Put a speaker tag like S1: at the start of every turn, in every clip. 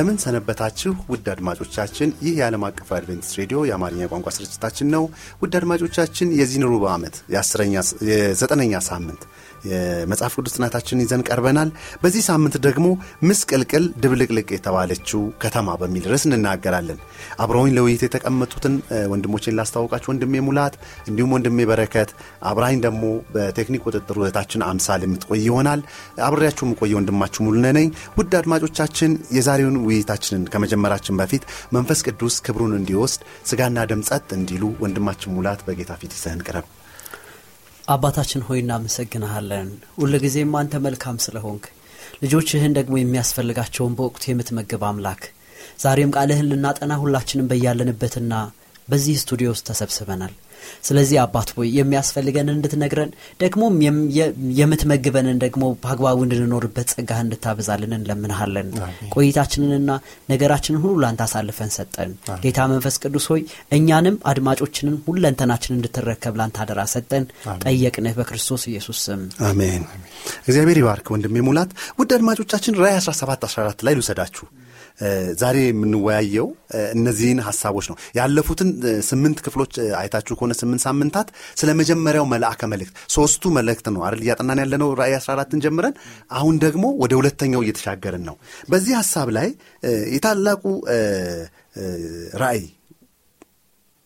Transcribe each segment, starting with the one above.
S1: እንደምን ሰነበታችሁ ውድ አድማጮቻችን። ይህ የዓለም አቀፍ አድቬንቲስት ሬዲዮ የአማርኛ ቋንቋ ስርጭታችን ነው። ውድ አድማጮቻችን የዚህን ሩብ ዓመት የዘጠነኛ ሳምንት የመጽሐፍ ቅዱስ ጥናታችንን ይዘን ቀርበናል። በዚህ ሳምንት ደግሞ ምስቅልቅል ድብልቅልቅ የተባለችው ከተማ በሚል ርዕስ እንናገራለን። አብረውኝ ለውይይት የተቀመጡትን ወንድሞችን ላስታወቃችሁ፣ ወንድሜ ሙላት እንዲሁም ወንድሜ በረከት፣ አብራኝ ደግሞ በቴክኒክ ቁጥጥር ውህታችን አምሳል የምትቆይ ይሆናል። አብሬያችሁ የምቆየ ወንድማችሁ ሙሉነ ነኝ። ውድ አድማጮቻችን የዛሬውን ውይይታችንን ከመጀመራችን በፊት መንፈስ ቅዱስ ክብሩን እንዲወስድ ስጋና ደም እንዲሉ ወንድማችን ሙላት በጌታ ፊት ይዘህን ቅረብ።
S2: አባታችን ሆይ እናመሰግንሃለን። ሁልጊዜም አንተ መልካም ስለሆንክ ልጆችህን ደግሞ የሚያስፈልጋቸውን በወቅቱ የምትመግብ አምላክ ዛሬም ቃልህን ልናጠና ሁላችንም በያለንበትና በዚህ ስቱዲዮ ውስጥ ተሰብስበናል። ስለዚህ አባት ሆይ የሚያስፈልገንን እንድትነግረን ደግሞም የምትመግበንን ደግሞ በአግባቡ እንድንኖርበት ጸጋህ እንድታበዛልን እንለምንሃለን። ቆይታችንንና ነገራችንን ሁሉ ላንተ አሳልፈን ሰጠን። ጌታ መንፈስ ቅዱስ ሆይ እኛንም አድማጮችንን ሁለንተናችን እንድትረከብ ላንተ አደራ ሰጠን። ጠየቅንህ በክርስቶስ ኢየሱስ ስም
S1: አሜን። እግዚአብሔር ይባርክ ወንድሜ ሙላት። ውድ አድማጮቻችን ራእይ 17 14 ላይ ልውሰዳችሁ። ዛሬ የምንወያየው እነዚህን ሀሳቦች ነው። ያለፉትን ስምንት ክፍሎች አይታችሁ ከሆነ ስምንት ሳምንታት ስለ መጀመሪያው መልአከ መልእክት ሶስቱ መልእክት ነው አይደል እያጠናን ያለነው ራእይ 14ን ጀምረን አሁን ደግሞ ወደ ሁለተኛው እየተሻገርን ነው። በዚህ ሀሳብ ላይ የታላቁ ራእይ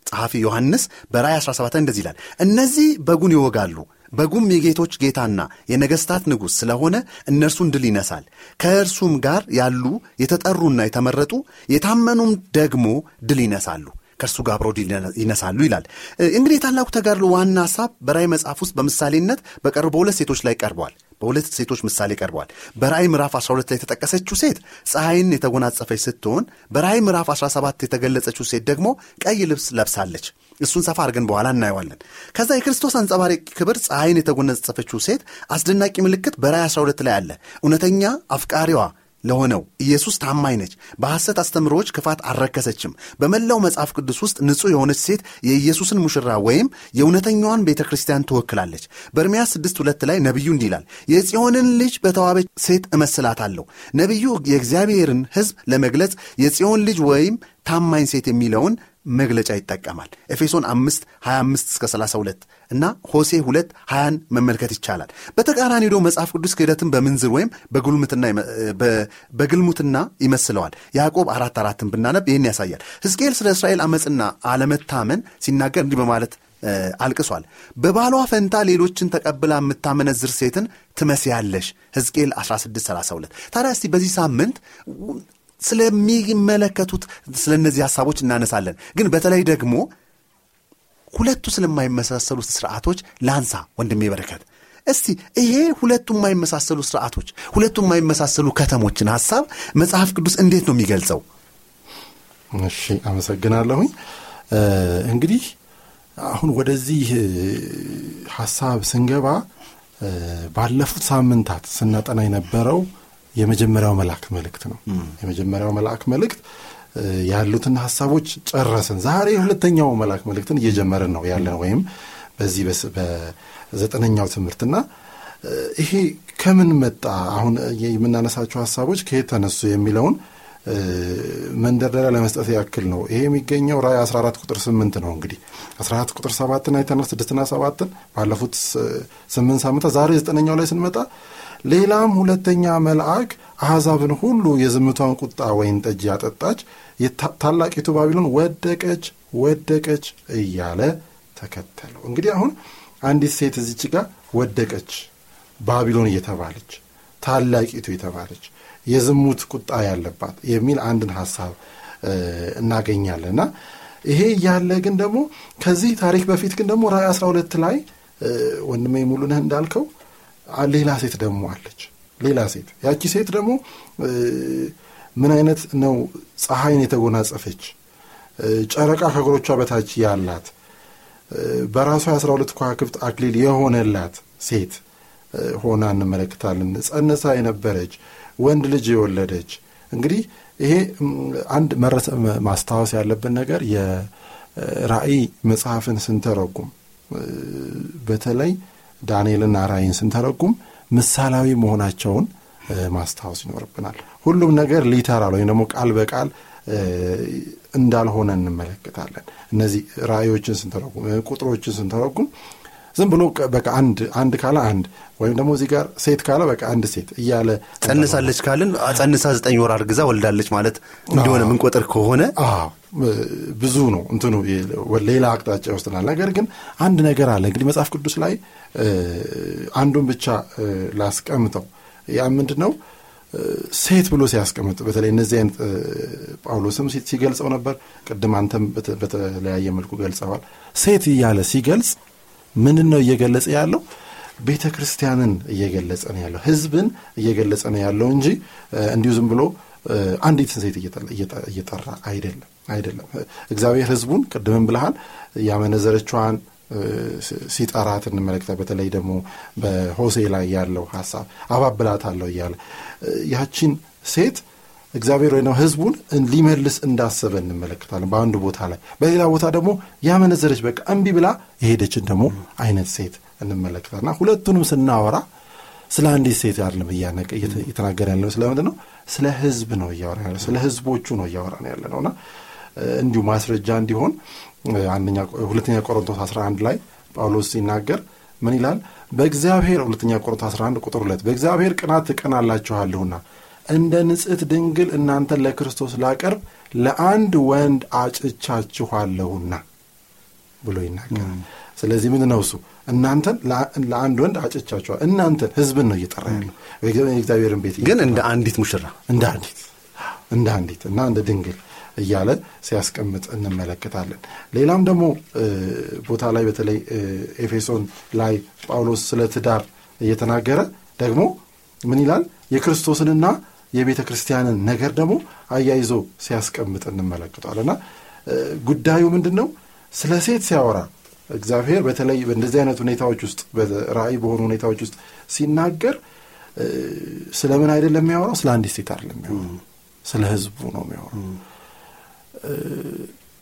S1: ጸሐፊ ዮሐንስ በራእይ 17 እንደዚህ ይላል፣ እነዚህ በጉን ይወጋሉ በጉም የጌቶች ጌታና የነገሥታት ንጉሥ ስለሆነ እነርሱን ድል ይነሳል። ከእርሱም ጋር ያሉ የተጠሩና የተመረጡ የታመኑም ደግሞ ድል ይነሳሉ ከእርሱ ጋር አብረው ይነሳሉ ይላል። እንግዲህ የታላቁ ተጋድሎ ዋና ሐሳብ በራእይ መጽሐፍ ውስጥ በምሳሌነት በቀርቡ በሁለት ሴቶች ላይ ቀርበዋል። በሁለት ሴቶች ምሳሌ ቀርበዋል። በራእይ ምዕራፍ 12 ላይ የተጠቀሰችው ሴት ፀሐይን የተጎናጸፈች ስትሆን በራእይ ምዕራፍ 17 የተገለጸችው ሴት ደግሞ ቀይ ልብስ ለብሳለች። እሱን ሰፋ አድርገን በኋላ እናየዋለን። ከዛ የክርስቶስ አንጸባራቂ ክብር ፀሐይን የተጎናጸፈችው ሴት አስደናቂ ምልክት በራእይ 12 ላይ አለ። እውነተኛ አፍቃሪዋ ለሆነው ኢየሱስ ታማኝ ነች። በሐሰት አስተምሮዎች ክፋት አልረከሰችም። በመላው መጽሐፍ ቅዱስ ውስጥ ንጹሕ የሆነች ሴት የኢየሱስን ሙሽራ ወይም የእውነተኛዋን ቤተ ክርስቲያን ትወክላለች። በኤርምያስ 6 ሁለት ላይ ነቢዩ እንዲህ ይላል፣ የጽዮንን ልጅ በተዋበች ሴት እመስላታለሁ። ነቢዩ የእግዚአብሔርን ሕዝብ ለመግለጽ የጽዮን ልጅ ወይም ታማኝ ሴት የሚለውን መግለጫ ይጠቀማል። ኤፌሶን 5 25 እስከ 32 እና ሆሴ 2 20ን መመልከት ይቻላል። በተቃራኒ ዶ መጽሐፍ ቅዱስ ክህደትን በምንዝር ወይም በግልሙትና ይመስለዋል። ያዕቆብ አራት አራትን ብናነብ ይህን ያሳያል። ሕዝቅኤል ስለ እስራኤል ዓመፅና አለመታመን ሲናገር እንዲህ በማለት አልቅሷል። በባሏ ፈንታ ሌሎችን ተቀብላ የምታመነዝር ሴትን ትመስያለሽ። ሕዝቅኤል 1632 ታዲያ እስቲ በዚህ ሳምንት ስለሚመለከቱት ስለ እነዚህ ሀሳቦች እናነሳለን። ግን በተለይ ደግሞ ሁለቱ ስለማይመሳሰሉት ስርዓቶች ላንሳ። ወንድሜ በረከት እስቲ ይሄ ሁለቱ የማይመሳሰሉ ስርዓቶች፣ ሁለቱ የማይመሳሰሉ ከተሞችን ሀሳብ መጽሐፍ ቅዱስ እንዴት ነው የሚገልጸው?
S3: እሺ፣ አመሰግናለሁኝ። እንግዲህ አሁን ወደዚህ ሀሳብ ስንገባ ባለፉት ሳምንታት ስናጠና የነበረው የመጀመሪያው መልአክ መልእክት ነው። የመጀመሪያው መልአክ መልእክት ያሉትን ሀሳቦች ጨረስን። ዛሬ ሁለተኛው መልአክ መልእክትን እየጀመርን ነው ያለን ወይም በዚህ በዘጠነኛው ትምህርትና ይሄ ከምን መጣ አሁን የምናነሳቸው ሀሳቦች ከየት ተነሱ የሚለውን መንደርደሪያ ለመስጠት ያክል ነው። ይሄ የሚገኘው ራእይ 14 ቁጥር 8 ነው። እንግዲህ 14 ቁጥር 7ን አይተናል፣ ስድስትና ሰባትን ባለፉት ስምንት ሳምንታት ዛሬ ዘጠነኛው ላይ ስንመጣ ሌላም ሁለተኛ መልአክ አሕዛብን ሁሉ የዝምቷን ቁጣ ወይን ጠጅ ያጠጣች ታላቂቱ ባቢሎን ወደቀች ወደቀች እያለ ተከተለው። እንግዲህ አሁን አንዲት ሴት እዚች ጋር ወደቀች ባቢሎን እየተባለች ታላቂቱ የተባለች የዝሙት ቁጣ ያለባት የሚል አንድን ሀሳብ እናገኛለን እና ይሄ እያለ ግን ደግሞ ከዚህ ታሪክ በፊት ግን ደግሞ ራእይ 12 ላይ ወንድሜ ሙሉነህ እንዳልከው ሌላ ሴት ደግሞ አለች። ሌላ ሴት። ያቺ ሴት ደግሞ ምን አይነት ነው ፀሐይን የተጎናጸፈች? ጨረቃ ከእግሮቿ በታች ያላት በራሷ የአስራ ሁለት ከዋክብት አክሊል የሆነላት ሴት ሆና እንመለከታለን። ጸንሳ የነበረች ወንድ ልጅ የወለደች። እንግዲህ ይሄ አንድ መረሰ ማስታወስ ያለብን ነገር የራእይ መጽሐፍን ስንተረጉም በተለይ ዳንኤልና ራእይን ስንተረጉም ምሳሌያዊ መሆናቸውን ማስታወስ ይኖርብናል። ሁሉም ነገር ሊተራል ወይም ደግሞ ቃል በቃል እንዳልሆነ እንመለከታለን። እነዚህ ራእዮችን ስንተረጉም ቁጥሮችን ስንተረጉም ዝም ብሎ በቃ አንድ አንድ ካለ አንድ ወይም ደግሞ እዚህ ጋር ሴት ካለ በቃ አንድ ሴት እያለ
S1: ጸንሳለች ካልን ጸንሳ ዘጠኝ ወር አርግዛ ወልዳለች ማለት እንደሆነ ምንቆጥር ከሆነ
S3: ብዙ ነው እንትኑ ሌላ አቅጣጫ ይወስድናል ነገር ግን አንድ ነገር አለ እንግዲህ መጽሐፍ ቅዱስ ላይ አንዱን ብቻ ላስቀምጠው። ያ ምንድን ነው ሴት ብሎ ሲያስቀምጥ በተለይ እነዚህ አይነት ጳውሎስም ሲገልጸው ነበር። ቅድም አንተም በተለያየ መልኩ ገልጸዋል። ሴት እያለ ሲገልጽ ምንድን ነው እየገለጸ ያለው? ቤተ ክርስቲያንን እየገለጸ ነው ያለው። ህዝብን እየገለጸ ነው ያለው እንጂ እንዲሁ ዝም ብሎ አንዲትን ሴት እየጠራ አይደለም አይደለም። እግዚአብሔር ህዝቡን ቅድምን ብልሃል ያመነዘረችዋን ሲጠራት እንመለከታ በተለይ ደግሞ በሆሴ ላይ ያለው ሀሳብ አባብላት አለው እያለ ያቺን ሴት እግዚአብሔር ወይ ነው ህዝቡን ሊመልስ እንዳሰበ እንመለከታለን በአንዱ ቦታ ላይ። በሌላ ቦታ ደግሞ ያመነዘረች በቃ እምቢ ብላ የሄደችን ደግሞ አይነት ሴት እንመለከታልና ሁለቱንም ስናወራ ስለ አንዲት ሴት አይደለም እየተናገረ ያለ ስለምንድን ነው ስለ ህዝብ ነው እያወራ ያለ ስለ ህዝቦቹ ነው እያወራ ነው ያለ ነውና እንዲሁ ማስረጃ እንዲሆን ሁለተኛ ቆሮንቶስ 11 ላይ ጳውሎስ ሲናገር ምን ይላል? በእግዚአብሔር ሁለተኛ ቆሮንቶስ 11 ቁጥር ሁለት በእግዚአብሔር ቅናት ትቀናላችኋለሁና እንደ ንጽሕት ድንግል እናንተን ለክርስቶስ ላቀርብ ለአንድ ወንድ አጭቻችኋለሁና ብሎ ይናገራል። ስለዚህ ምንድን ነው እሱ? እናንተን ለአንድ ወንድ አጭቻችኋል። እናንተን ህዝብን ነው እየጠራ ያለው። የእግዚአብሔርን ቤት
S1: ግን እንደ አንዲት ሙሽራ።
S3: እንደ አንዲት እንደ አንዲት እና እንደ ድንግል እያለ ሲያስቀምጥ እንመለከታለን። ሌላም ደግሞ ቦታ ላይ በተለይ ኤፌሶን ላይ ጳውሎስ ስለ ትዳር እየተናገረ ደግሞ ምን ይላል? የክርስቶስንና የቤተ ክርስቲያንን ነገር ደግሞ አያይዞ ሲያስቀምጥ እንመለከተዋል እና ጉዳዩ ምንድን ነው ስለ ሴት ሲያወራ እግዚአብሔር በተለይ በእንደዚህ አይነት ሁኔታዎች ውስጥ ራእይ በሆኑ ሁኔታዎች ውስጥ ሲናገር ስለምን አይደለም የሚያወራው? ስለ አንዲት ሴት አይደለም የሚያወራው። ስለ ህዝቡ ነው የሚያወራው።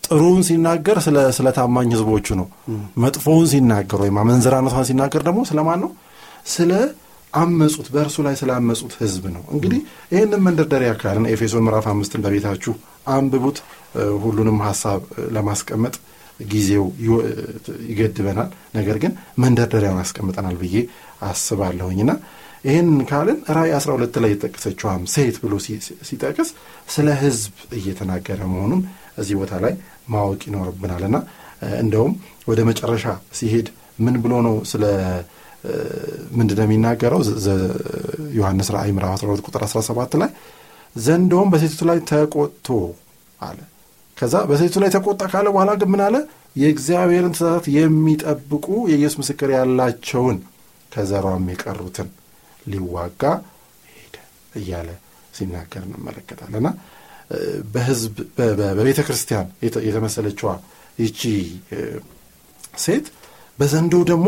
S3: ጥሩውን ሲናገር ስለ ታማኝ ህዝቦቹ ነው። መጥፎውን ሲናገር ወይም አመንዝራነቷን ሲናገር ደግሞ ስለማን ነው? ስለ አመፁት በእርሱ ላይ ስላመፁት ህዝብ ነው። እንግዲህ ይህንን መንደርደሪያ ካልን ኤፌሶን ምዕራፍ አምስትን በቤታችሁ አንብቡት። ሁሉንም ሀሳብ ለማስቀመጥ ጊዜው ይገድበናል። ነገር ግን መንደርደሪያውን አስቀምጠናል ብዬ አስባለሁኝና ይህን ካልን ራእይ 12 ላይ የጠቀሰችዋም ሴት ብሎ ሲጠቅስ ስለ ህዝብ እየተናገረ መሆኑን እዚህ ቦታ ላይ ማወቅ ይኖርብናልና እንደውም ወደ መጨረሻ ሲሄድ ምን ብሎ ነው ስለ ምንድን ነው የሚናገረው ዮሐንስ ራእይ ምዕራፍ 12 ቁጥር 17 ላይ ዘንዶውም በሴቲቱ ላይ ተቆጥቶ አለ። ከዛ በሴቲቱ ላይ ተቆጣ ካለ በኋላ ግን ምን አለ? የእግዚአብሔርን ትእዛዛት የሚጠብቁ የኢየሱስ ምስክር ያላቸውን ከዘሯም የቀሩትን ሊዋጋ ሄደ እያለ ሲናገር እንመለከታለና በህዝብ በቤተ ክርስቲያን የተመሰለችዋ ይቺ ሴት በዘንዶ ደግሞ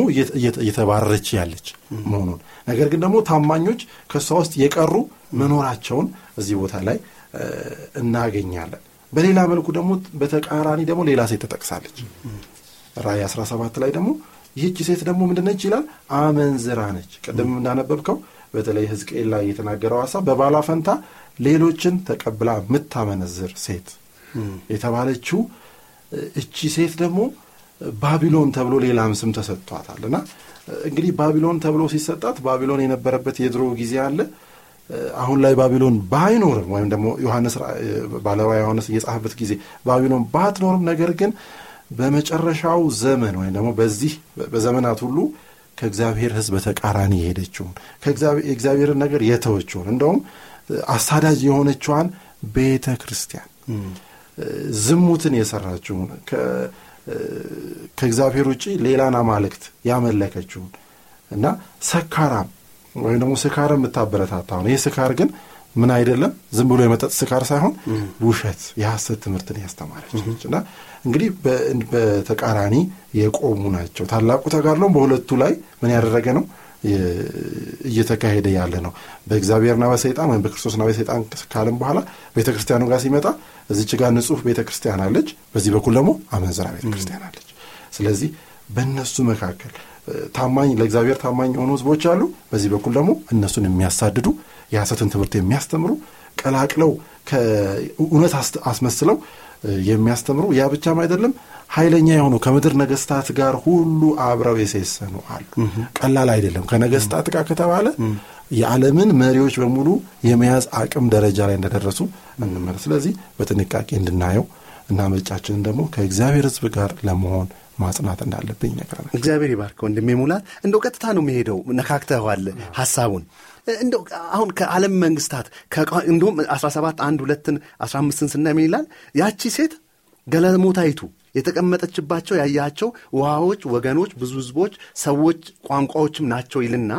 S3: እየተባረረች ያለች መሆኑን። ነገር ግን ደግሞ ታማኞች ከእሷ ውስጥ የቀሩ መኖራቸውን እዚህ ቦታ ላይ እናገኛለን። በሌላ መልኩ ደግሞ በተቃራኒ ደግሞ ሌላ ሴት ተጠቅሳለች። ራእይ 17 ላይ ደግሞ ይህች ሴት ደግሞ ምንድነች ይላል? አመንዝራ ነች። ቅድም እንዳነበብከው በተለይ ህዝቅኤል ላይ የተናገረው ሀሳብ በባሏ ፈንታ ሌሎችን ተቀብላ የምታመነዝር ሴት የተባለችው እቺ ሴት ደግሞ ባቢሎን ተብሎ ሌላም ስም ተሰጥቷታል። እና እንግዲህ ባቢሎን ተብሎ ሲሰጣት ባቢሎን የነበረበት የድሮ ጊዜ አለ። አሁን ላይ ባቢሎን ባይኖርም ወይም ደግሞ ዮሐንስ ባለራ ዮሐንስ እየጻፈበት ጊዜ ባቢሎን ባትኖርም ነገር ግን በመጨረሻው ዘመን ወይም ደግሞ በዚህ በዘመናት ሁሉ ከእግዚአብሔር ህዝብ በተቃራኒ የሄደችውን የእግዚአብሔርን ነገር የተወችውን እንደውም አሳዳጅ የሆነችዋን ቤተ ክርስቲያን ዝሙትን የሰራችውን ከእግዚአብሔር ውጭ ሌላን አማልክት ያመለከችውን እና ሰካራም ወይም ደግሞ ስካር የምታበረታታ ነው። ይህ ስካር ግን ምን አይደለም፣ ዝም ብሎ የመጠጥ ስካር ሳይሆን ውሸት፣ የሐሰት ትምህርትን ያስተማረች እና እንግዲህ በተቃራኒ የቆሙ ናቸው። ታላቁ ተጋድሎም በሁለቱ ላይ ምን ያደረገ ነው እየተካሄደ ያለ ነው። በእግዚአብሔርና በሰይጣን ወይም በክርስቶስና በሰይጣን ካለም በኋላ ቤተ ክርስቲያኑ ጋር ሲመጣ እዚች ጋር ንጹሕ ቤተ ክርስቲያን አለች፣ በዚህ በኩል ደግሞ አመንዝራ ቤተ ክርስቲያን አለች። ስለዚህ በእነሱ መካከል ታማኝ ለእግዚአብሔር ታማኝ የሆኑ ህዝቦች አሉ። በዚህ በኩል ደግሞ እነሱን የሚያሳድዱ የሐሰትን ትምህርት የሚያስተምሩ ቀላቅለው ከእውነት አስመስለው የሚያስተምሩ ያ ብቻም አይደለም ኃይለኛ የሆኑ ከምድር ነገስታት ጋር ሁሉ አብረው የሴሰኑ አሉ። ቀላል አይደለም። ከነገስታት ጋር ከተባለ የዓለምን መሪዎች በሙሉ የመያዝ አቅም ደረጃ ላይ እንደደረሱ እንመለ ስለዚህ በጥንቃቄ እንድናየው እና ምርጫችንን ደግሞ ከእግዚአብሔር ህዝብ ጋር ለመሆን ማጽናት እንዳለብኝ ይነግረናል።
S1: እግዚአብሔር ይባርክ ወንድሜ ሙላት። እንደው ቀጥታ ነው የሚሄደው። ነካክተዋል ሀሳቡን እንደው አሁን ከዓለም መንግስታት እንዲሁም 17 አንድ ሁለትን 15ን ስናይ ምን ይላል? ያቺ ሴት ገለሞታይቱ የተቀመጠችባቸው ያያቸው ውሃዎች፣ ወገኖች፣ ብዙ ህዝቦች፣ ሰዎች፣ ቋንቋዎችም ናቸው ይልና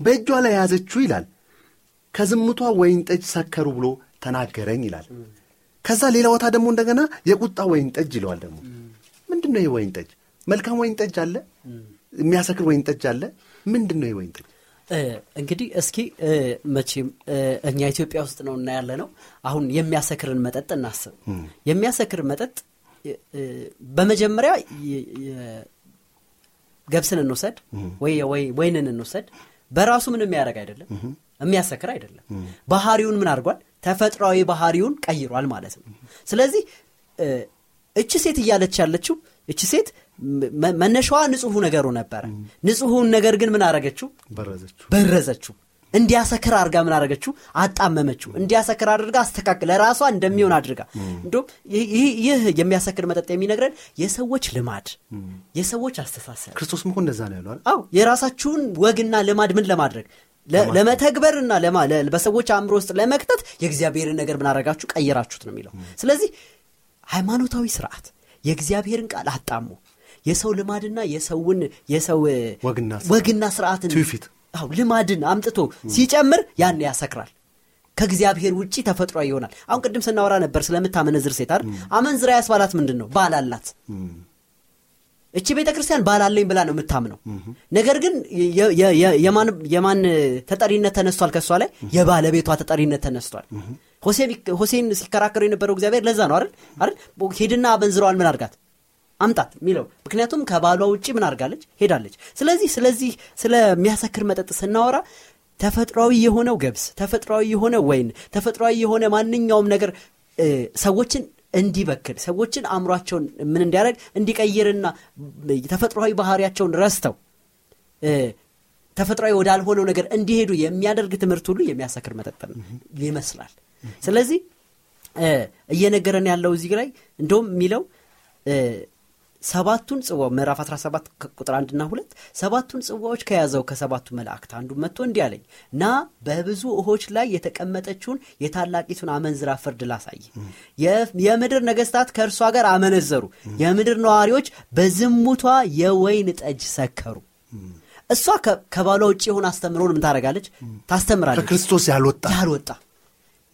S1: በእጇ ላይ የያዘችው ይላል ከዝሙቷ ወይን ጠጅ ሰከሩ ብሎ ተናገረኝ ይላል። ከዛ ሌላ ቦታ ደግሞ እንደገና የቁጣ ወይን ጠጅ ይለዋል። ደግሞ ምንድን ነው ይህ ወይን ጠጅ? መልካም ወይን ጠጅ አለ፣ የሚያሰክር ወይን ጠጅ አለ። ምንድን ነው ይህ ወይን ጠጅ?
S2: እንግዲህ እስኪ መቼም እኛ ኢትዮጵያ ውስጥ ነው እና ያለ ነው። አሁን የሚያሰክርን መጠጥ እናስብ። የሚያሰክር መጠጥ በመጀመሪያ ገብስን እንውሰድ ወይ ወይንን እንውሰድ። በራሱ ምንም የሚያደርግ አይደለም፣ የሚያሰክር አይደለም። ባህሪውን ምን አድርጓል? ተፈጥሯዊ ባህሪውን ቀይሯል ማለት ነው። ስለዚህ እቺ ሴት እያለች ያለችው እቺ ሴት መነሻዋ ንጹሑ ነገሩ ነበረ። ንጹሑን ነገር ግን ምን አረገችው? በረዘችው። እንዲያሰክር አድርጋ ምን አረገችው? አጣመመችው። እንዲያሰክር አድርጋ አስተካክል ለራሷ እንደሚሆን አድርጋ። እንዲሁም ይህ የሚያሰክር መጠጥ የሚነግረን የሰዎች ልማድ፣ የሰዎች አስተሳሰብ
S1: ክርስቶስም እኮ እንደዛ ነው ያለው።
S2: አዎ የራሳችሁን ወግና ልማድ ምን ለማድረግ ለመተግበርና በሰዎች አእምሮ ውስጥ ለመክተት የእግዚአብሔርን ነገር ምን አረጋችሁ? ቀይራችሁት ነው የሚለው። ስለዚህ ሃይማኖታዊ ስርዓት የእግዚአብሔርን ቃል አጣሙ የሰው ልማድና የሰውን የሰው ወግና ስርዓትን ልማድን አምጥቶ ሲጨምር ያን ያሰክራል። ከእግዚአብሔር ውጭ ተፈጥሮ ይሆናል። አሁን ቅድም ስናወራ ነበር ስለምታመነዝር ሴት አይደል? አመንዝራ ያስባላት ምንድን ነው? ባል አላት። እቺ ቤተ ክርስቲያን ባላለኝ ብላ ነው የምታምነው። ነገር ግን የማን ተጠሪነት ተነስቷል? ከእሷ ላይ የባለቤቷ ተጠሪነት ተነስቷል። ሆሴን ሲከራከሩ የነበረው እግዚአብሔር ለዛ ነው አይደል? ሄድና አመንዝረዋን ምን አርጋት አምጣት የሚለው ምክንያቱም ከባሏ ውጭ ምን አድርጋለች ሄዳለች። ስለዚህ ስለዚህ ስለሚያሰክር መጠጥ ስናወራ ተፈጥሯዊ የሆነው ገብስ፣ ተፈጥሯዊ የሆነ ወይን፣ ተፈጥሯዊ የሆነ ማንኛውም ነገር ሰዎችን እንዲበክል ሰዎችን አእምሯቸውን ምን እንዲያደርግ እንዲቀይርና ተፈጥሯዊ ባህሪያቸውን ረስተው ተፈጥሯዊ ወዳልሆነው ነገር እንዲሄዱ የሚያደርግ ትምህርት ሁሉ የሚያሰክር መጠጥ ይመስላል። ስለዚህ እየነገረን ያለው እዚህ ላይ እንደውም የሚለው ሰባቱን ጽዋ ምዕራፍ 17 ቁጥር አንድና ሁለት ሰባቱን ጽዋዎች ከያዘው ከሰባቱ መላእክት አንዱ መጥቶ እንዲህ አለኝ ና በብዙ ውሆች ላይ የተቀመጠችውን የታላቂቱን አመንዝራ ፍርድ ላሳይ። የምድር ነገስታት ከእርሷ ጋር አመነዘሩ። የምድር ነዋሪዎች በዝሙቷ የወይን ጠጅ ሰከሩ። እሷ ከባሏ ውጭ የሆነ አስተምሮን ምን ታደርጋለች? ታስተምራለች።
S1: ከክርስቶስ ያልወጣ።
S2: ያልወጣ።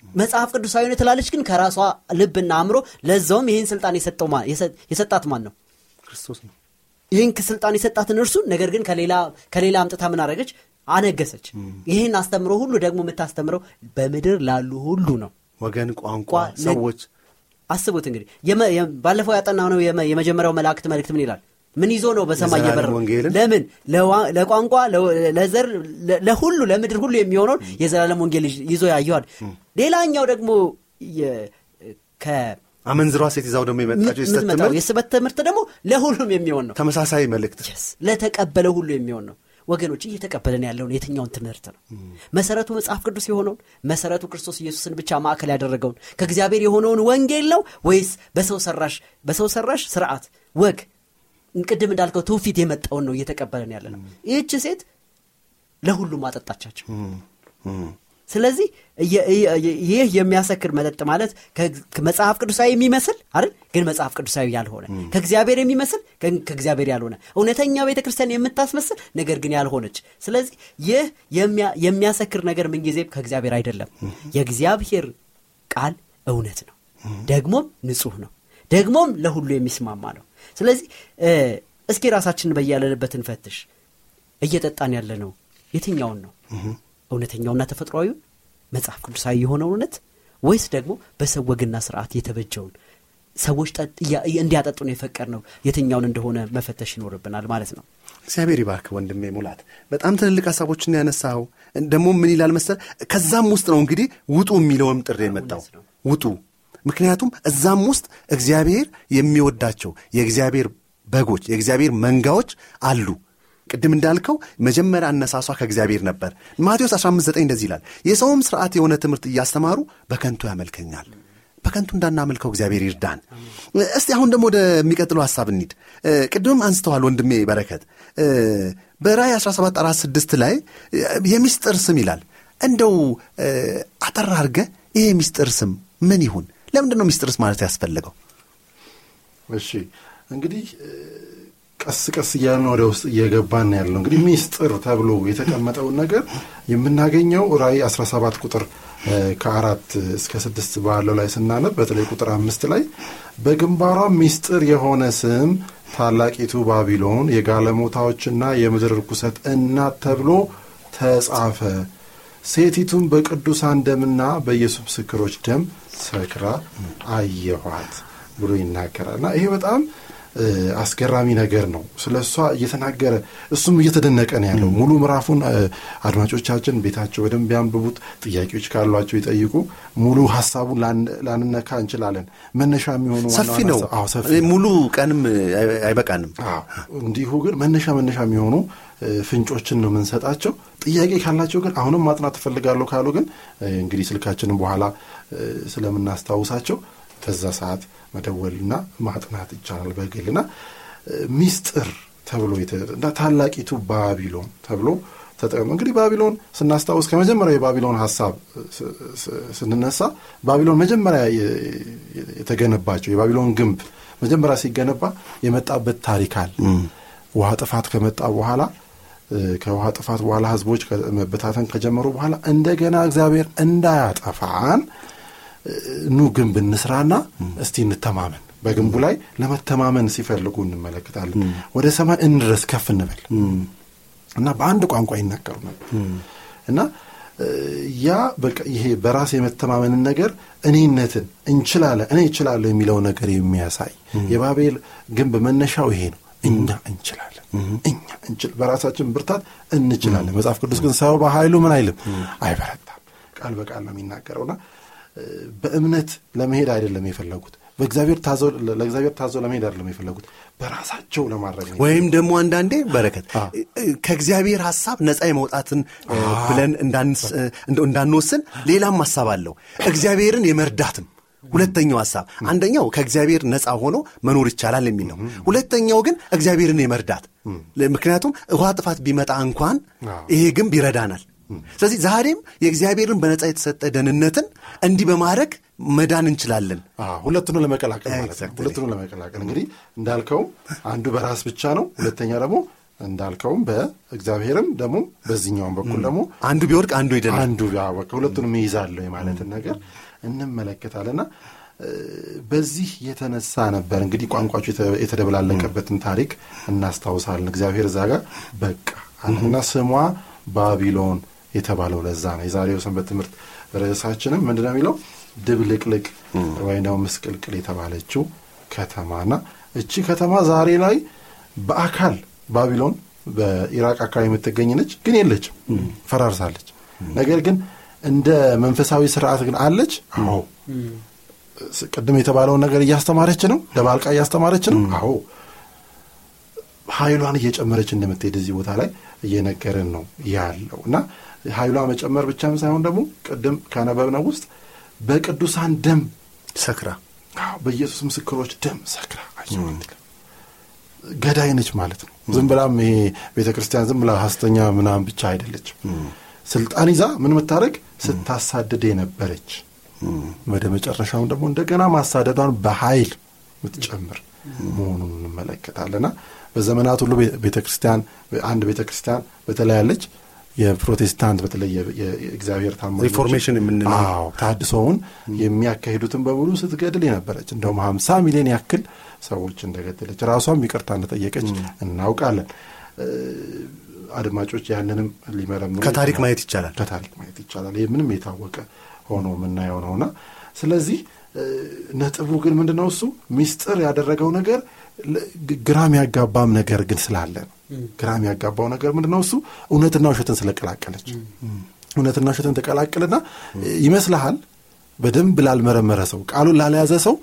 S2: መጽሐፍ ቅዱሳዊ ነው ትላለች ግን ከራሷ ልብና አእምሮ ለዛውም ይህን ስልጣን የሰጣት ማን ነው
S1: ክርስቶስ ነው።
S2: ይህን ስልጣን የሰጣትን እርሱ ነገር ግን ከሌላ አምጥታ ምን አደረገች? አነገሰች። ይህን አስተምሮ ሁሉ ደግሞ የምታስተምረው በምድር ላሉ ሁሉ ነው።
S1: ወገን ቋንቋ ሰዎች።
S2: አስቡት እንግዲህ ባለፈው ያጠና ነው የመጀመሪያው መላእክት መልእክት ምን ይላል? ምን ይዞ ነው በሰማይ የበረ ለምን? ለቋንቋ ለዘር ለሁሉ ለምድር ሁሉ የሚሆነውን የዘላለም ወንጌል ይዞ ያየዋል። ሌላኛው ደግሞ
S1: አመንዝሯ ሴት ይዛው ደግሞ የመጣቸው
S2: የስበት ትምህርት ደግሞ ለሁሉም የሚሆን ነው።
S1: ተመሳሳይ መልእክት።
S2: ለተቀበለ ሁሉ የሚሆን ነው። ወገኖች እየተቀበለን ያለውን የትኛውን ትምህርት ነው? መሰረቱ መጽሐፍ ቅዱስ የሆነውን? መሰረቱ ክርስቶስ ኢየሱስን ብቻ ማዕከል ያደረገውን? ከእግዚአብሔር የሆነውን ወንጌል ነው? ወይስ በሰው ሰራሽ በሰው ሰራሽ ስርዓት? ወግ። ቅድም እንዳልከው ትውፊት የመጣውን ነው እየተቀበለን ያለ ነው ይህች ሴት ለሁሉም አጠጣቻቸው ስለዚህ ይህ የሚያሰክር መጠጥ ማለት መጽሐፍ ቅዱሳዊ የሚመስል አይደል? ግን መጽሐፍ ቅዱሳዊ ያልሆነ ከእግዚአብሔር የሚመስል ከእግዚአብሔር ያልሆነ እውነተኛ ቤተ ክርስቲያን የምታስመስል ነገር ግን ያልሆነች። ስለዚህ ይህ የሚያሰክር ነገር ምንጊዜም ከእግዚአብሔር አይደለም። የእግዚአብሔር ቃል እውነት ነው ደግሞም ንጹህ ነው ደግሞም ለሁሉ የሚስማማ ነው። ስለዚህ እስኪ ራሳችንን በያለንበት እንፈትሽ እየጠጣን ያለ ነው? የትኛውን ነው እውነተኛውና ተፈጥሯዊውን መጽሐፍ ቅዱሳዊ የሆነው እውነት ወይስ ደግሞ በሰው ወግና ስርዓት የተበጀውን? ሰዎች እንዲያጠጡን የፈቀድ ነው የትኛውን እንደሆነ መፈተሽ ይኖርብናል ማለት ነው።
S1: እግዚአብሔር ይባርክ ወንድሜ ሙላት። በጣም ትልልቅ ሀሳቦችን ያነሳው ደግሞ ምን ይላል መሰል ከዛም ውስጥ ነው እንግዲህ ውጡ የሚለውም ጥሪ የመጣው። ውጡ። ምክንያቱም እዛም ውስጥ እግዚአብሔር የሚወዳቸው የእግዚአብሔር በጎች የእግዚአብሔር መንጋዎች አሉ ቅድም እንዳልከው መጀመሪያ አነሳሷ ከእግዚአብሔር ነበር። ማቴዎስ 159 እንደዚህ ይላል የሰውም ስርዓት የሆነ ትምህርት እያስተማሩ በከንቱ ያመልከኛል በከንቱ እንዳናመልከው እግዚአብሔር ይርዳን። እስቲ አሁን ደግሞ ወደሚቀጥለው ሀሳብ እንሂድ። ቅድምም አንስተዋል ወንድሜ በረከት። በራይ 17 4 6 ላይ የሚስጥር ስም ይላል። እንደው አጠር አድርገ ይሄ የሚስጥር ስም ምን ይሁን? ለምንድን ነው ሚስጥርስ ማለት ያስፈለገው?
S3: እሺ እንግዲህ ቀስ ቀስ እያልን ወደ ውስጥ እየገባን ያለው። እንግዲህ ሚስጥር ተብሎ የተቀመጠውን ነገር የምናገኘው ራይ 17 ቁጥር ከአራት እስከ ስድስት ባለው ላይ ስናነብ በተለይ ቁጥር አምስት ላይ በግንባሯ ሚስጥር የሆነ ስም ታላቂቱ ባቢሎን የጋለሞታዎችና የምድር ርኩሰት እናት ተብሎ ተጻፈ። ሴቲቱም በቅዱሳን ደምና በኢየሱስ ምስክሮች ደም ሰክራ አየኋት ብሎ ይናገራል። እና ይሄ በጣም አስገራሚ ነገር ነው። ስለ እሷ እየተናገረ እሱም እየተደነቀ ነው ያለው። ሙሉ ምዕራፉን አድማጮቻችን ቤታቸው በደንብ ያንብቡት ጥያቄዎች ካሏቸው ይጠይቁ። ሙሉ ሀሳቡን ላንነካ እንችላለን። መነሻ የሚሆኑ
S1: ሰፊ ነው። ሙሉ ቀንም አይበቃንም።
S3: እንዲሁ ግን መነሻ መነሻ የሚሆኑ ፍንጮችን ነው የምንሰጣቸው። ጥያቄ ካላቸው ግን አሁንም ማጥናት ትፈልጋለሁ ካሉ ግን እንግዲህ ስልካችንን በኋላ ስለምናስታውሳቸው በዛ ሰዓት መደወልና ማጥናት ይቻላል በግልና ሚስጥር ተብሎ ታላቂቱ ባቢሎን ተብሎ ተጠቀሙ እንግዲህ ባቢሎን ስናስታውስ ከመጀመሪያው የባቢሎን ሀሳብ ስንነሳ ባቢሎን መጀመሪያ የተገነባቸው የባቢሎን ግንብ መጀመሪያ ሲገነባ የመጣበት ታሪክ አለ። ውሃ ጥፋት ከመጣ በኋላ ከውሃ ጥፋት በኋላ ህዝቦች መበታተን ከጀመሩ በኋላ እንደገና እግዚአብሔር እንዳያጠፋን ኑ ግንብ እንስራና እስቲ እንተማመን። በግንቡ ላይ ለመተማመን ሲፈልጉ እንመለከታለን። ወደ ሰማይ እንድረስ ከፍ እንበል። እና በአንድ ቋንቋ ይናገሩ ነበር። እና ያ በቃ ይሄ በራስ የመተማመንን ነገር እኔነትን እንችላለን እኔ እችላለሁ የሚለው ነገር የሚያሳይ የባቤል ግንብ መነሻው ይሄ ነው። እኛ እንችላለን። እኛ እንችል በራሳችን ብርታት እንችላለን። መጽሐፍ ቅዱስ ግን ሰው በኃይሉ ምን አይልም? አይበረታም። ቃል በቃል ነው የሚናገረውና በእምነት ለመሄድ አይደለም የፈለጉት። በእግዚአብሔር ለእግዚአብሔር ታዘው ለመሄድ አይደለም የፈለጉት። በራሳቸው ለማድረግ
S1: ወይም ደግሞ አንዳንዴ በረከት ከእግዚአብሔር ሀሳብ ነፃ የመውጣትን ብለን እንዳንወስን ሌላም ሀሳብ አለው። እግዚአብሔርን የመርዳትም ሁለተኛው ሀሳብ። አንደኛው ከእግዚአብሔር ነፃ ሆኖ መኖር ይቻላል የሚል ነው። ሁለተኛው ግን እግዚአብሔርን የመርዳት። ምክንያቱም ውሃ ጥፋት ቢመጣ እንኳን ይሄ ግንብ ይረዳናል ስለዚህ ዛሬም የእግዚአብሔርን በነፃ የተሰጠ ደህንነትን እንዲህ በማድረግ መዳን እንችላለን።
S3: ሁለቱን ለመቀላቀል ማለት ነው። ሁለቱን ለመቀላቀል እንግዲህ እንዳልከውም አንዱ በራስ ብቻ ነው ሁለተኛ ደግሞ እንዳልከውም በእግዚአብሔርም ደግሞ በዚህኛውም በኩል ደግሞ
S1: አንዱ ቢወድቅ አንዱ ይደናል
S3: አንዱ ሁለቱንም ይይዛለሁ የማለትን ነገር እንመለከታልና በዚህ የተነሳ ነበር እንግዲህ ቋንቋቸው የተደበላለቀበትን ታሪክ እናስታውሳለን። እግዚአብሔር እዛ ጋር በቃ እና ስሟ ባቢሎን የተባለው ለዛ ነው። የዛሬው ሰንበት ትምህርት ርዕሳችንም ምንድን ነው የሚለው? ድብልቅልቅ ወይ ደግሞ ምስቅልቅል የተባለችው ከተማና እቺ ከተማ ዛሬ ላይ በአካል ባቢሎን በኢራቅ አካባቢ የምትገኝ ነች ግን የለችም ፈራርሳለች። ነገር ግን እንደ መንፈሳዊ ስርዓት ግን አለች? አዎ። ቅድም የተባለውን ነገር እያስተማረች ነው? ደባልቃ እያስተማረች ነው? አዎ። ኃይሏን እየጨመረች እንደምትሄድ እዚህ ቦታ ላይ እየነገርን ነው ያለው እና ኃይሏ መጨመር ብቻም ሳይሆን ደግሞ ቅድም ካነበብነው ውስጥ በቅዱሳን ደም
S1: ሰክራ።
S3: በኢየሱስ ምስክሮች ደም ሰክራ። ገዳይ ነች ማለት ነው። ዝም ብላም ይሄ ቤተ ክርስቲያን ዝም ብላ ሀስተኛ ምናምን ብቻ አይደለችም። ስልጣን ይዛ ምን ምታደረግ ስታሳድድ የነበረች። ወደ መጨረሻውን ደግሞ እንደገና ማሳደዷን በኃይል የምትጨምር መሆኑን እንመለከታለና በዘመናት ሁሉ ቤተ ክርስቲያን አንድ ቤተ ክርስቲያን በተለይ ያለች የፕሮቴስታንት በተለይ የእግዚአብሔር
S1: Reformation የምንለው
S3: ታድሶውን የሚያካሂዱትን በሙሉ ስትገድል የነበረች እንደውም ሀምሳ ሚሊዮን ያክል ሰዎች እንደገደለች ራሷም ይቅርታ እንደጠየቀች እናውቃለን። አድማጮች ያንንም ሊመረምሩ
S1: ከታሪክ ማየት ይቻላል።
S3: ከታሪክ ማየት ይቻላል። ይህ ምንም የታወቀ ሆኖ የምናየው ነውና ስለዚህ ነጥቡ ግን ምንድን ነው? እሱ ሚስጥር ያደረገው ነገር ግራም ያጋባም ነገር ግን ስላለ ነው። ግራም ያጋባው ነገር ምንድን ነው? እሱ እውነትና ውሸትን ስለቀላቀለች እውነትና ውሸትን ተቀላቅልና ይመስልሃል በደንብ ላልመረመረ ሰው ቃሉን ላልያዘ ሰው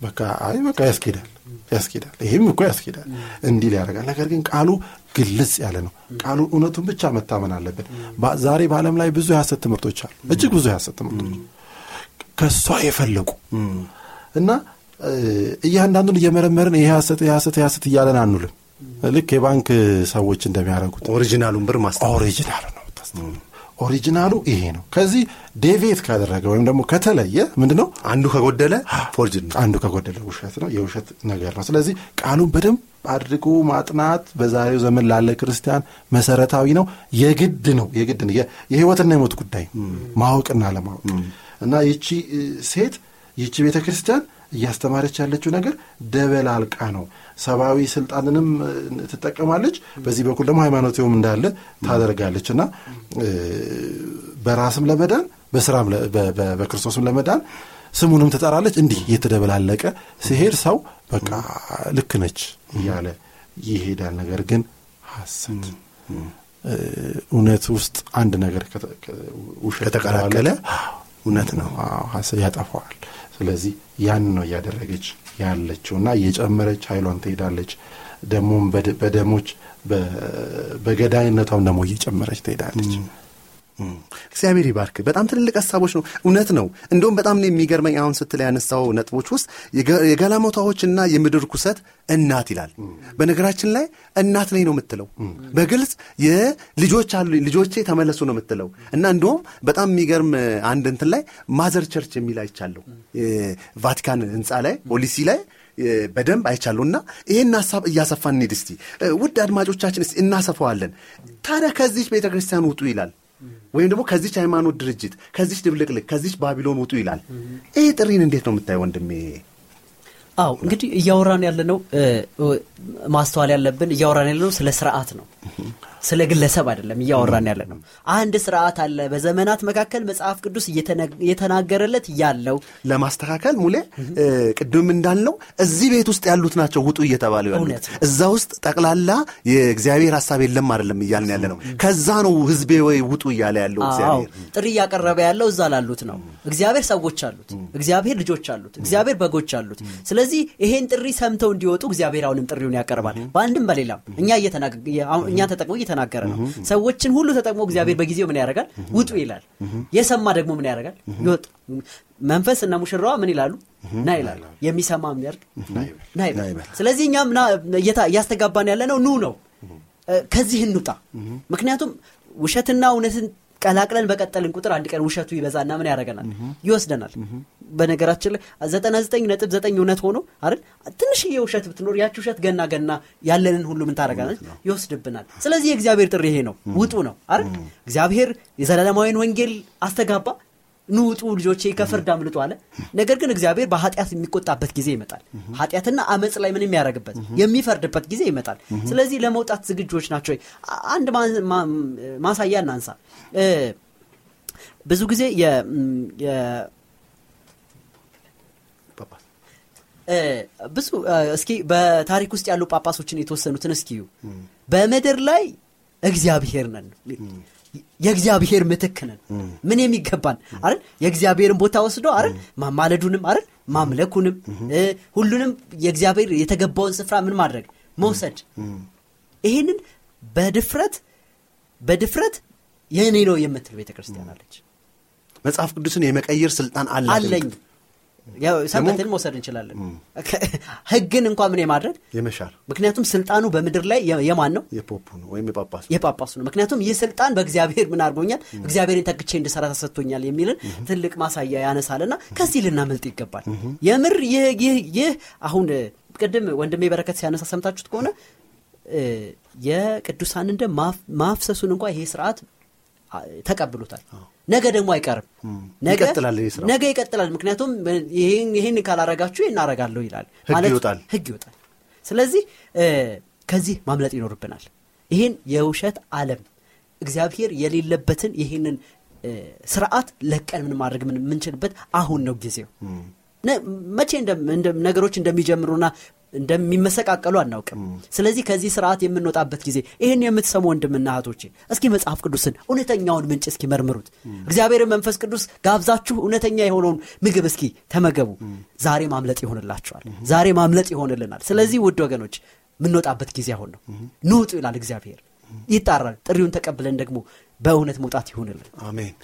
S3: በቃ አይ በቃ ያስኬዳል ያስኬዳል ይህም እኮ ያስኬዳል እንዲል ያደርጋል። ነገር ግን ቃሉ ግልጽ ያለ ነው። ቃሉ እውነቱን ብቻ መታመን አለብን። ዛሬ በዓለም ላይ ብዙ የሐሰት ትምህርቶች አሉ። እጅግ ብዙ የሐሰት ትምህርቶች ከእሷ የፈለቁ እና እያንዳንዱን እየመረመርን ይህ ሐሰት የሐሰት የሐሰት እያለን አንውልም። ልክ የባንክ ሰዎች እንደሚያደርጉት
S1: original ኡን ብር ማስታወቅ
S3: original ኡ ነው የምታስተውለው። original ኡ ይሄ ነው። ከዚህ deviate ካደረገ ወይም ደግሞ ከተለየ ምንድ ነው
S1: አንዱ ከጎደለ forged ነው።
S3: አንዱ ከጎደለ ውሸት ነው፣ የውሸት ነገር ነው። ስለዚህ ቃሉን በደንብ አድርጎ ማጥናት በዛሬው ዘመን ላለ ክርስቲያን መሰረታዊ ነው። የግድ ነው፣ የግድ ነው። የህይወትና የሞት ጉዳይ ማወቅና ለማወቅ እና ይቺ ሴት ይቺ ቤተ ክርስቲያን እያስተማረች ያለችው ነገር ደበላልቃ ነው። ሰብአዊ ስልጣንንም ትጠቀማለች፣ በዚህ በኩል ደግሞ ሃይማኖትም እንዳለ ታደርጋለች እና በራስም ለመዳን በስራም በክርስቶስም ለመዳን ስሙንም ትጠራለች። እንዲህ እየተደበላለቀ ሲሄድ ሰው በቃ ልክ ነች እያለ ይሄዳል። ነገር ግን ሐሰት እውነት ውስጥ አንድ ነገር
S1: ከተቀላቀለ እውነት ነው
S3: ያጠፋዋል። ስለዚህ ያን ነው እያደረገች ያለችው እና እየጨመረች ኃይሏን ትሄዳለች። ደግሞም በደሞች በገዳይነቷም ደግሞ እየጨመረች ትሄዳለች።
S1: እግዚአብሔር ይባርክ። በጣም ትልልቅ ሀሳቦች ነው። እውነት ነው። እንደውም በጣም የሚገርመኝ አሁን ስትል ያነሳው ነጥቦች ውስጥ የጋለሞታዎችና የምድር ርኩሰት እናት ይላል። በነገራችን ላይ እናት ነኝ ነው የምትለው በግልጽ የልጆች አሉ ልጆቼ ተመለሱ ነው የምትለው እና እንደውም በጣም የሚገርም አንድ እንትን ላይ Mother Church የሚል አይቻለሁ ቫቲካን ህንፃ ላይ ፖሊሲ ላይ በደንብ አይቻለሁ እና ይህን ሀሳብ እያሰፋን እንሂድ እስቲ ውድ አድማጮቻችን እናሰፋዋለን ታዲያ ከዚች ቤተ ክርስቲያን ውጡ ይላል ወይም ደግሞ ከዚች ሃይማኖት ድርጅት ከዚች ድብልቅልቅ ከዚች ባቢሎን ውጡ ይላል። ይህ ጥሪን እንዴት ነው የምታየው ወንድሜ?
S2: አው እንግዲህ እያወራን ያለ ነው ማስተዋል ያለብን እያወራን ያለ ነው ስለ ስርዓት ነው ስለ ግለሰብ አይደለም እያወራን ያለ ነው አንድ ስርዓት አለ። በዘመናት መካከል መጽሐፍ ቅዱስ እየተናገረለት ያለው
S1: ለማስተካከል ሙሌ ቅድም እንዳልነው እዚህ ቤት ውስጥ ያሉት ናቸው ውጡ እየተባሉ ያሉት። እዛ ውስጥ ጠቅላላ የእግዚአብሔር ሀሳብ የለም አይደለም እያልን ያለ ነው ከዛ ነው ህዝቤ ወይ ውጡ እያለ ያለው እግዚአብሔር።
S2: ጥሪ እያቀረበ ያለው እዛ ላሉት ነው። እግዚአብሔር ሰዎች አሉት። እግዚአብሔር ልጆች አሉት። እግዚአብሔር በጎች አሉት። ስለዚህ ይሄን ጥሪ ሰምተው እንዲወጡ እግዚአብሔር አሁንም ጥሪውን ያቀርባል። በአንድም በሌላም እኛ እኛ ተጠቅሞ እየተናገረ ነው። ሰዎችን ሁሉ ተጠቅሞ እግዚአብሔር በጊዜው ምን ያደርጋል? ውጡ ይላል። የሰማ ደግሞ ምን ያደርጋል? ይወጡ መንፈስ እና ሙሽራዋ ምን ይላሉ? ና ይላሉ። የሚሰማ የሚያርግ ና ይላል ስለዚህ እኛም እያስተጋባን ያለ ነው ኑ ነው። ከዚህ እንውጣ። ምክንያቱም ውሸትና እውነትን ቀላቅለን በቀጠልን ቁጥር አንድ ቀን ውሸቱ ይበዛና ምን ያደረገናል ይወስደናል። በነገራችን ላይ ዘጠና ዘጠኝ ነጥብ ዘጠኝ እውነት ሆኖ አይደል? ትንሽዬ ውሸት ብትኖር ያቺ ውሸት ገና ገና ያለንን ሁሉ ምን ታደረጋለች ይወስድብናል። ስለዚህ የእግዚአብሔር ጥሪ ይሄ ነው። ውጡ ነው አይደል? እግዚአብሔር የዘላለማዊን ወንጌል አስተጋባ። ኑ ውጡ ልጆቼ ከፍርድ አምልጡ አለ። ነገር ግን እግዚአብሔር በኃጢአት የሚቆጣበት ጊዜ ይመጣል። ኃጢአትና አመፅ ላይ ምን የሚያደረግበት የሚፈርድበት ጊዜ ይመጣል። ስለዚህ ለመውጣት ዝግጆች ናቸው አንድ ማሳያ እናንሳ ብዙ ጊዜ ብዙ እስኪ በታሪክ ውስጥ ያሉ ጳጳሶችን የተወሰኑትን እስኪዩ በምድር ላይ እግዚአብሔር ነን የእግዚአብሔር ምትክ ነን። ምን የሚገባን? አይደል? የእግዚአብሔርን ቦታ ወስዶ አይደል? ማማለዱንም አይደል? ማምለኩንም ሁሉንም የእግዚአብሔር የተገባውን ስፍራ ምን ማድረግ? መውሰድ። ይህንን በድፍረት በድፍረት የእኔ ነው የምትል ቤተ ክርስቲያን አለች።
S1: መጽሐፍ ቅዱስን የመቀየር ስልጣን
S2: አለኝ። ሰንበትን መውሰድ እንችላለን። ህግን እንኳ ምን የማድረግ?
S1: የመሻር።
S2: ምክንያቱም ስልጣኑ በምድር ላይ የማን ነው?
S1: የፖፑ ነው ወይም የጳጳሱ
S2: የጳጳሱ ነው። ምክንያቱም ይህ ስልጣን በእግዚአብሔር ምን አድርጎኛል? እግዚአብሔርን ተክቼ እንድሰራ ተሰጥቶኛል የሚልን ትልቅ ማሳያ ያነሳልና ከዚህ ልናመልጥ ይገባል። የምር ይህ አሁን ቅድም ወንድሜ በረከት ሲያነሳ ሰምታችሁት ከሆነ እ፣ የቅዱሳንን ደም ማፍ- ማፍሰሱን እንኳ ይሄ ስርዓት ተቀብሎታል። ነገ ደግሞ አይቀርም። ነገ
S1: ይቀጥላል
S2: ምክንያቱም ይህን ካላረጋችሁ ይህን አረጋለሁ ይላል። ማለት
S1: ይወጣል።
S2: ህግ ይወጣል። ስለዚህ ከዚህ ማምለጥ ይኖርብናል። ይህን የውሸት ዓለም እግዚአብሔር የሌለበትን ይህንን ስርዓት ለቀን ምን ማድረግ ምን የምንችልበት አሁን ነው ጊዜው። መቼ ነገሮች እንደሚጀምሩና እንደሚመሰቃቀሉ አናውቅም። ስለዚህ ከዚህ ስርዓት የምንወጣበት ጊዜ ይህን የምትሰሙ ወንድምና እህቶቼ እስኪ መጽሐፍ ቅዱስን እውነተኛውን ምንጭ እስኪ መርምሩት። እግዚአብሔርን መንፈስ ቅዱስ ጋብዛችሁ እውነተኛ የሆነውን ምግብ እስኪ ተመገቡ። ዛሬ ማምለጥ ይሆንላችኋል። ዛሬ ማምለጥ ይሆንልናል። ስለዚህ ውድ ወገኖች የምንወጣበት ጊዜ አሁን ነው። ንውጡ ይላል እግዚአብሔር። ይጣራል። ጥሪውን ተቀብለን ደግሞ በእውነት መውጣት ይሆንልን
S1: አሜን።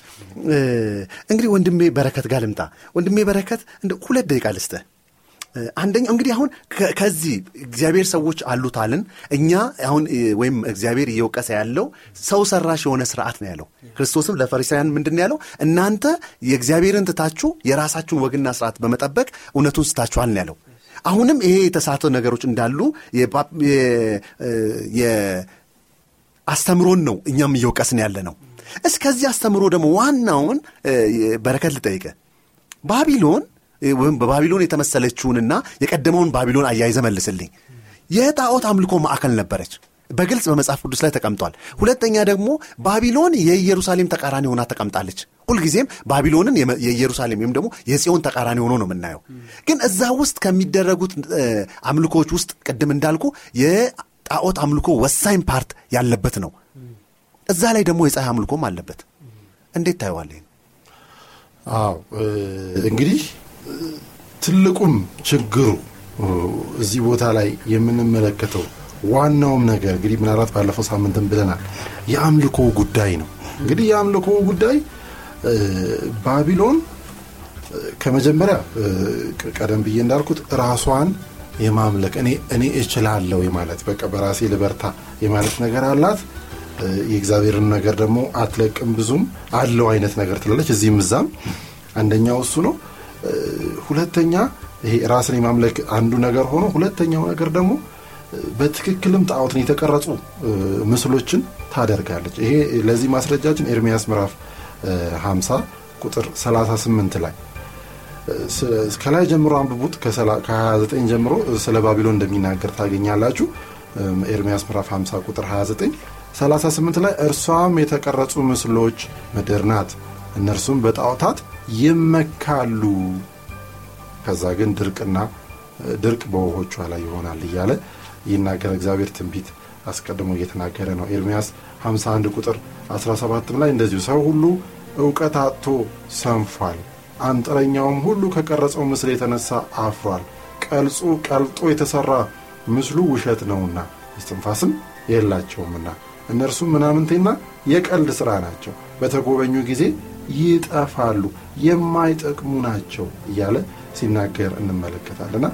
S1: እንግዲህ ወንድሜ በረከት ጋር ልምጣ። ወንድሜ በረከት እንደ ሁለት ደቂቃ ልስጥህ አንደኛው እንግዲህ አሁን ከዚህ እግዚአብሔር ሰዎች አሉት አልን እኛ አሁን ወይም እግዚአብሔር እየወቀሰ ያለው ሰው ሰራሽ የሆነ ስርዓት ነው ያለው። ክርስቶስም ለፈሪሳውያን ምንድን ያለው? እናንተ የእግዚአብሔርን ትታችሁ የራሳችሁን ወግና ስርዓት በመጠበቅ እውነቱን ስታችኋል ነው ያለው። አሁንም ይሄ የተሳተ ነገሮች እንዳሉ አስተምሮን ነው እኛም እየወቀስን ያለ ነው እስከዚህ አስተምሮ ደግሞ ዋናውን በረከት ልጠይቀ ባቢሎን ወይም በባቢሎን የተመሰለችውንና የቀደመውን ባቢሎን አያይዘ መልስልኝ። የጣዖት አምልኮ ማዕከል ነበረች። በግልጽ በመጽሐፍ ቅዱስ ላይ ተቀምጧል። ሁለተኛ ደግሞ ባቢሎን የኢየሩሳሌም ተቃራኒ ሆና ተቀምጣለች። ሁልጊዜም ባቢሎንን የኢየሩሳሌም ወይም ደግሞ የጽዮን ተቃራኒ ሆኖ ነው የምናየው። ግን እዛ ውስጥ ከሚደረጉት አምልኮዎች ውስጥ ቅድም እንዳልኩ የጣዖት አምልኮ ወሳኝ part ያለበት ነው። እዛ ላይ ደግሞ የፀሐይ አምልኮም አለበት። እንዴት ታየዋለህ
S3: አዎ እንግዲህ ትልቁም ችግሩ እዚህ ቦታ ላይ የምንመለከተው ዋናውም ነገር እንግዲህ ምናልባት ባለፈው ሳምንትም ብለናል የአምልኮ ጉዳይ ነው። እንግዲህ የአምልኮ ጉዳይ ባቢሎን ከመጀመሪያ ቀደም ብዬ እንዳልኩት ራሷን የማምለክ እኔ እኔ እችላለሁ የማለት በቃ በራሴ ልበርታ የማለት ነገር አላት። የእግዚአብሔርን ነገር ደግሞ አትለቅም ብዙም አለው አይነት ነገር ትላለች። እዚህም እዛም አንደኛው እሱ ነው ሁለተኛ ይሄ ራስን የማምለክ አንዱ ነገር ሆኖ ሁለተኛው ነገር ደግሞ በትክክልም ጣዖትን የተቀረጹ ምስሎችን ታደርጋለች። ይሄ ለዚህ ማስረጃችን ኤርሚያስ ምዕራፍ እ፣ 50 ቁጥር 38 ላይ ከላይ ጀምሮ አንብቡት። ከሰላ- ከ29 ጀምሮ ስለ ባቢሎን እንደሚናገር ታገኛላችሁ። እም፣ ኤርምያስ ምዕራፍ 50 ቁጥር 29 38 ላይ እርሷም የተቀረጹ ምስሎች ምድር ናት። እነርሱም በጣዖታት ይመካሉ። ከዛ ግን ድርቅና ድርቅ በውሆቿ ላይ ይሆናል እያለ ይናገር እግዚአብሔር ትንቢት አስቀድሞ እየተናገረ ነው። ኤርምያስ 51 ቁጥር 17 ላይ እንደዚሁ ሰው ሁሉ እውቀት አጥቶ ሰንፏል። አንጥረኛውም ሁሉ ከቀረጸው ምስል የተነሳ አፍሯል። ቀልጹ ቀልጦ የተሰራ ምስሉ ውሸት ነውና እስትንፋስም የላቸውምና እነርሱም ምናምንቴና የቀልድ ሥራ ናቸው። በተጎበኙ ጊዜ ይጠፋሉ የማይጠቅሙ ናቸው እያለ ሲናገር እንመለከታልና